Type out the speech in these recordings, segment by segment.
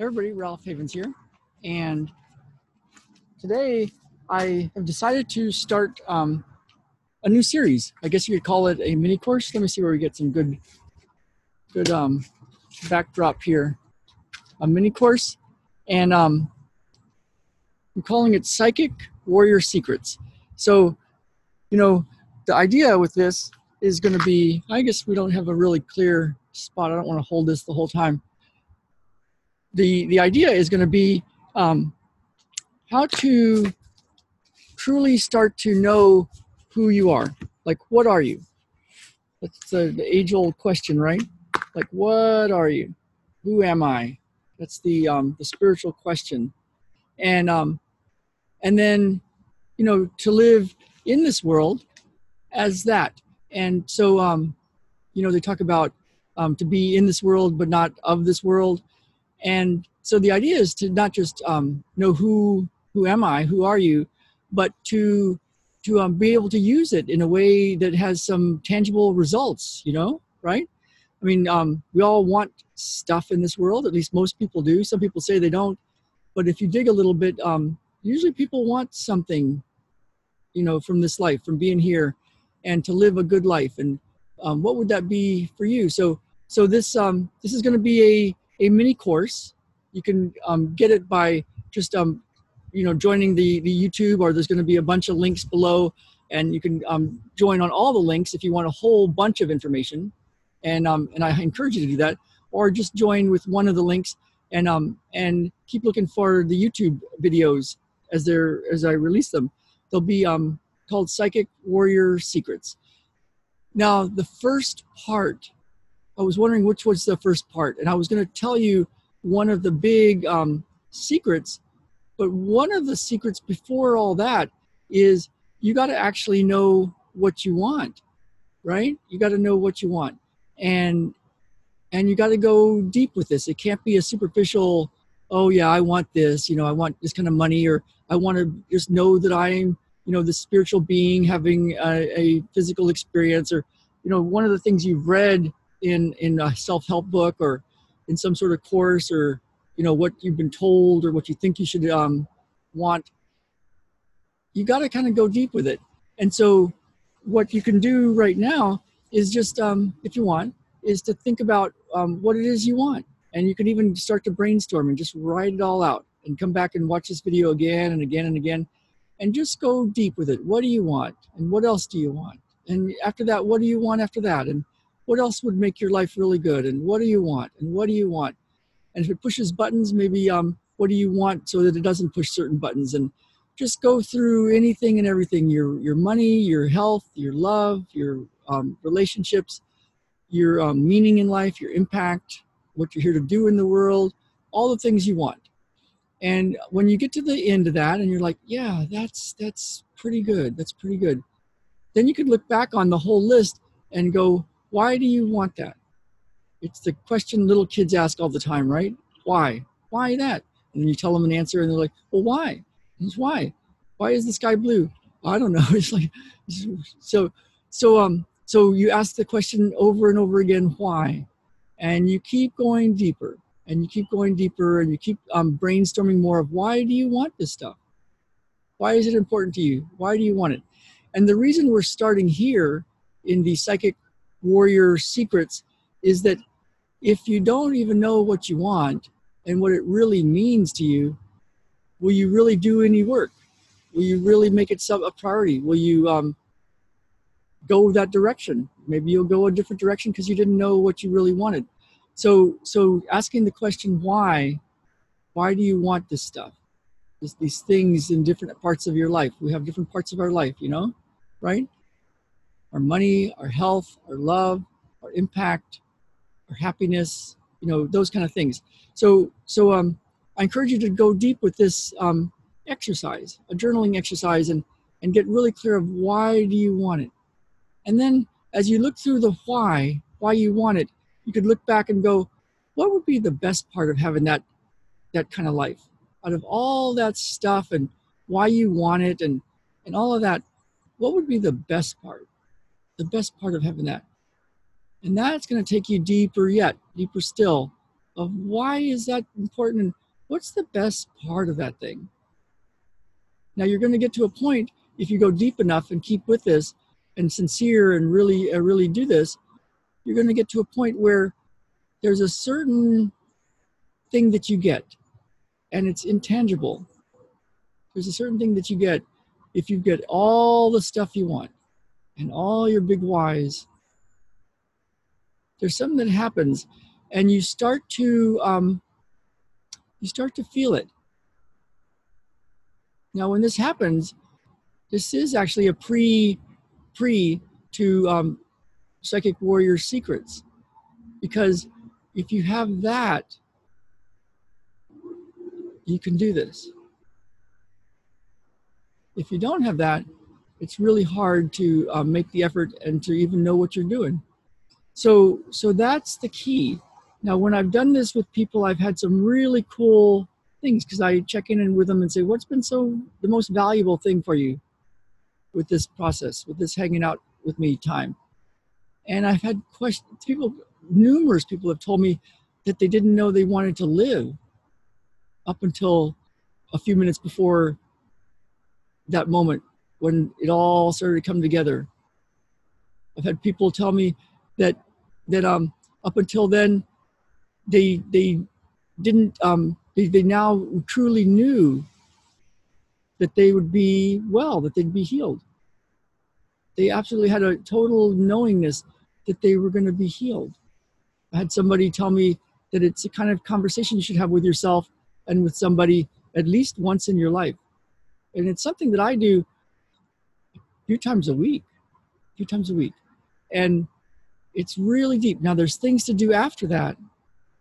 everybody, Ralph Havens here, and today I have decided to start um, a new series. I guess you could call it a mini course. Let me see where we get some good, good um, backdrop here. A mini course, and um, I'm calling it Psychic Warrior Secrets. So, you know, the idea with this is going to be. I guess we don't have a really clear spot. I don't want to hold this the whole time the the idea is going to be um, how to truly start to know who you are. Like, what are you? That's the, the age old question, right? Like, what are you? Who am I? That's the um, the spiritual question, and um, and then you know to live in this world as that. And so um, you know they talk about um, to be in this world but not of this world and so the idea is to not just um, know who who am I, who are you, but to to um, be able to use it in a way that has some tangible results. You know, right? I mean, um, we all want stuff in this world. At least most people do. Some people say they don't, but if you dig a little bit, um, usually people want something, you know, from this life, from being here, and to live a good life. And um, what would that be for you? So, so this um, this is going to be a a mini course. You can um, get it by just um, you know joining the the YouTube, or there's going to be a bunch of links below, and you can um, join on all the links if you want a whole bunch of information. And um, and I encourage you to do that, or just join with one of the links, and um and keep looking for the YouTube videos as they're as I release them. They'll be um called Psychic Warrior Secrets. Now, the first part I was wondering which was the first part, and I was going to tell you one of the big um, secrets. But one of the secrets before all that is you got to actually know what you want, right? You got to know what you want, and and you got to go deep with this. It can't be a superficial. Oh yeah, I want this. You know, I want this kind of money, or I want to just know that I'm, you know, the spiritual being having a, a physical experience, or you know, one of the things you've read in in a self-help book or in some sort of course or you know what you've been told or what you think you should um, want you got to kind of go deep with it. And so what you can do right now is just um, if you want is to think about um, what it is you want. And you can even start to brainstorm and just write it all out and come back and watch this video again and again and again and just go deep with it. What do you want? And what else do you want? And after that what do you want after that? And what else would make your life really good? And what do you want? And what do you want? And if it pushes buttons maybe um what do you want so that it doesn't push certain buttons? And just go through anything and everything your your money your health your love your um, relationships your um, meaning in life your impact what you're here to do in the world all the things you want. And when you get to the end of that and you're like yeah that's that's pretty good. That's pretty good. Then you could look back on the whole list and go why do you want that? It's the question little kids ask all the time, right? Why? Why that? And then you tell them an answer and they're like, well, why? It's why? Why is the sky blue? I don't know. It's like, so, so, um, so you ask the question over and over again, why? And you keep going deeper and you keep going deeper and you keep um, brainstorming more of why do you want this stuff? Why is it important to you? Why do you want it? And the reason we're starting here in the psychic warrior secrets is that if you don't even know what you want and what it really means to you, will you really do any work? Will you really make it a priority? Will you um, go that direction? Maybe you'll go a different direction because you didn't know what you really wanted. So, so asking the question why, why do you want this stuff? These things in different parts of your life. We have different parts of our life, you know, right? Our money, our health, our love, our impact, our happiness, you know, those kind of things. So, so um, I encourage you to go deep with this um, exercise, a journaling exercise, and and get really clear of why do you want it. And then as you look through the why, why you want it, you could look back and go, what would be the best part of having that that kind of life? Out of all that stuff and why you want it and and all of that, what would be the best part? The best part of having that. And that's going to take you deeper yet, deeper still, of why is that important and what's the best part of that thing. Now you're going to get to a point if you go deep enough and keep with this and sincere and really uh, really do this, you're going to get to a point where there's a certain thing that you get and it's intangible. There's a certain thing that you get if you get all the stuff you want and all your big whys. There's something that happens and you start to um, you start to feel it. Now, when this happens, this is actually a pre pre to um, psychic warrior secrets because if you have that you can do this if you don't have that it's really hard to uh, make the effort and to even know what you're doing. So so that's the key. Now when i've done this with people i've had some really cool things because i check in with them and say what's been so the most valuable thing for you with this process, with this hanging out with me time. And I've had questions, people, numerous people have told me that they didn't know they wanted to live up until a few minutes before that moment when it all started to come together. I've had people tell me that that um up until then they they didn't um they, they now truly knew that they would be well, that they'd be healed. They absolutely had a total knowingness that they were going to be healed. I had somebody tell me that it's a kind of conversation you should have with yourself and with somebody at least once in your life. And it's something that I do few times a week, a few times a week. And it's really deep. Now, there's things to do after that.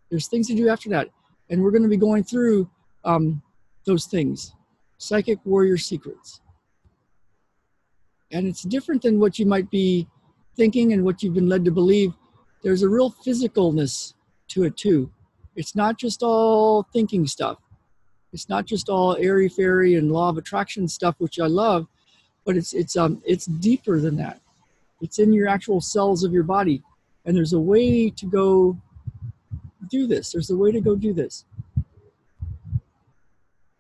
There's things to do after that. And we're going to be going through um, those things Psychic Warrior Secrets. And it's different than what you might be thinking and what you've been led to believe. There's a real physicalness to it too. It's not just all thinking stuff. It's not just all airy fairy and law of attraction stuff, which I love, but it's it's um it's deeper than that. It's in your actual cells of your body, and there's a way to go do this. There's a way to go do this.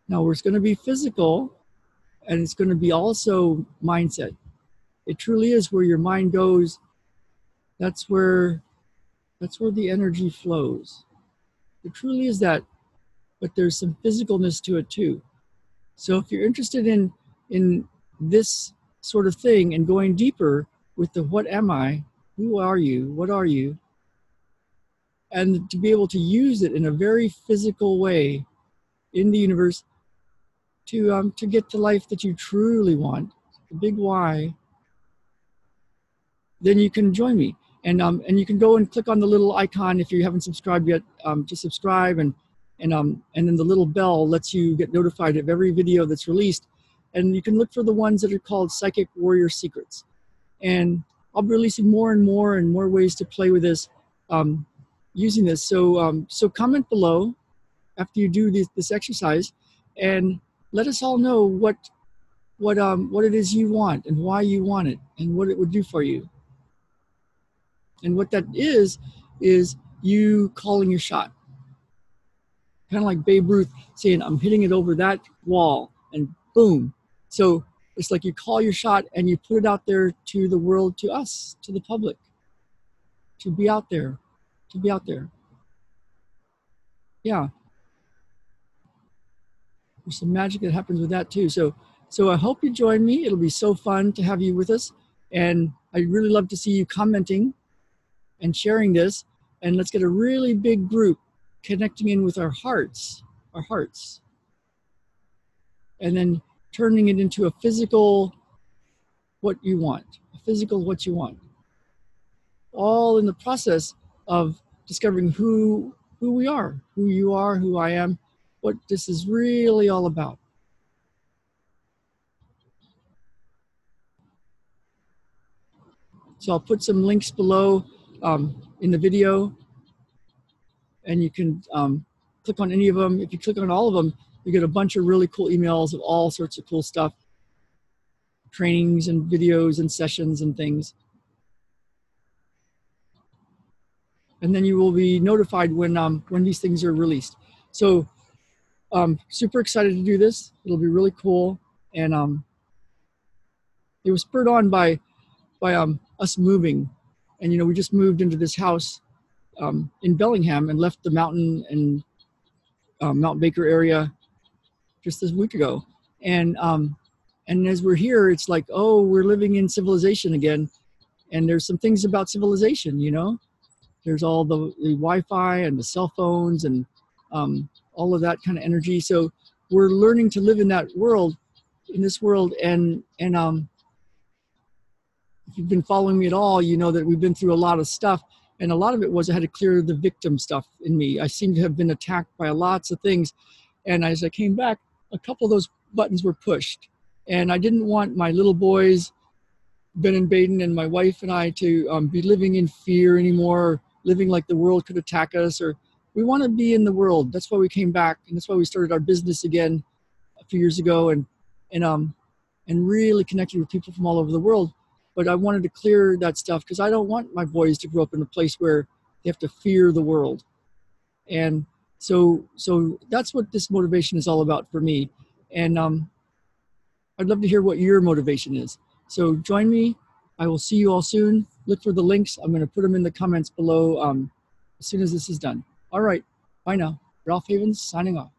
Now, it's going to be physical and it's going to be also mindset. It truly is where your mind goes. That's where that's where the energy flows. It truly is that, but there's some physicalness to it too. So if you're interested in in this sort of thing and going deeper with the what am I, who are you, what are you, and to be able to use it in a very physical way in the universe to um, to get the life that you truly want, the big why, then you can join me. And um, and you can go and click on the little icon if you haven't subscribed yet um, to subscribe and and um and then the little bell lets you get notified of every video that's released. And you can look for the ones that are called Psychic Warrior Secrets. And I'll be releasing more and more and more ways to play with this um, using this. So um, so comment below after you do this, this exercise and let us all know what what um what it is you want and why you want it and what it would do for you. And what that is is you calling your shot. Kind of like Babe Ruth saying, "I'm hitting it over that wall," and boom. So it's like you call your shot and you put it out there to the world, to us, to the public, to be out there, to be out there. Yeah, there's some magic that happens with that too. So, so I hope you join me. It'll be so fun to have you with us, and I'd really love to see you commenting and sharing this. And let's get a really big group connecting in with our hearts, our hearts, and then turning it into a physical what you want, a physical what you want. All in the process of discovering who who we are, who you are, who I am, what this is really all about. So I'll put some links below um, in the video and you can um, click on any of them. If you click on all of them, you get a bunch of really cool emails of all sorts of cool stuff, trainings and videos and sessions and things. and then you will be notified when um, when these things are released. So, um, super excited to do this. It'll be really cool, and um, it was spurred on by by um, us moving, and you know we just moved into this house um, in Bellingham and left the mountain and um, Mount Baker area just this week ago, and um, and as we're here, it's like oh we're living in civilization again, and there's some things about civilization, you know. There's all the, the Wi-Fi and the cell phones and um, all of that kind of energy. So we're learning to live in that world, in this world, and and um, if you've been following me at all, you know that we've been through a lot of stuff, and a lot of it was I had to clear the victim stuff in me. I seem to have been attacked by lots of things, and as I came back, a couple of those buttons were pushed, and I didn't want my little boys, Ben and Baden, and my wife and I to um, be living in fear anymore, living like the world could attack us, or we want to be in the world. That's why we came back, and that's why we started our business again a few years ago, and and um and really connected with people from all over the world but I wanted to clear that stuff because I don't want my boys to grow up in a place where they have to fear the world. And so, so that's what this motivation is all about for me. And um, I'd love to hear what your motivation is. So join me. I will see you all soon. Look for the links. I'm going to put them in the comments below um, as soon as this is done. All right. Bye now. Ralph Havens signing off.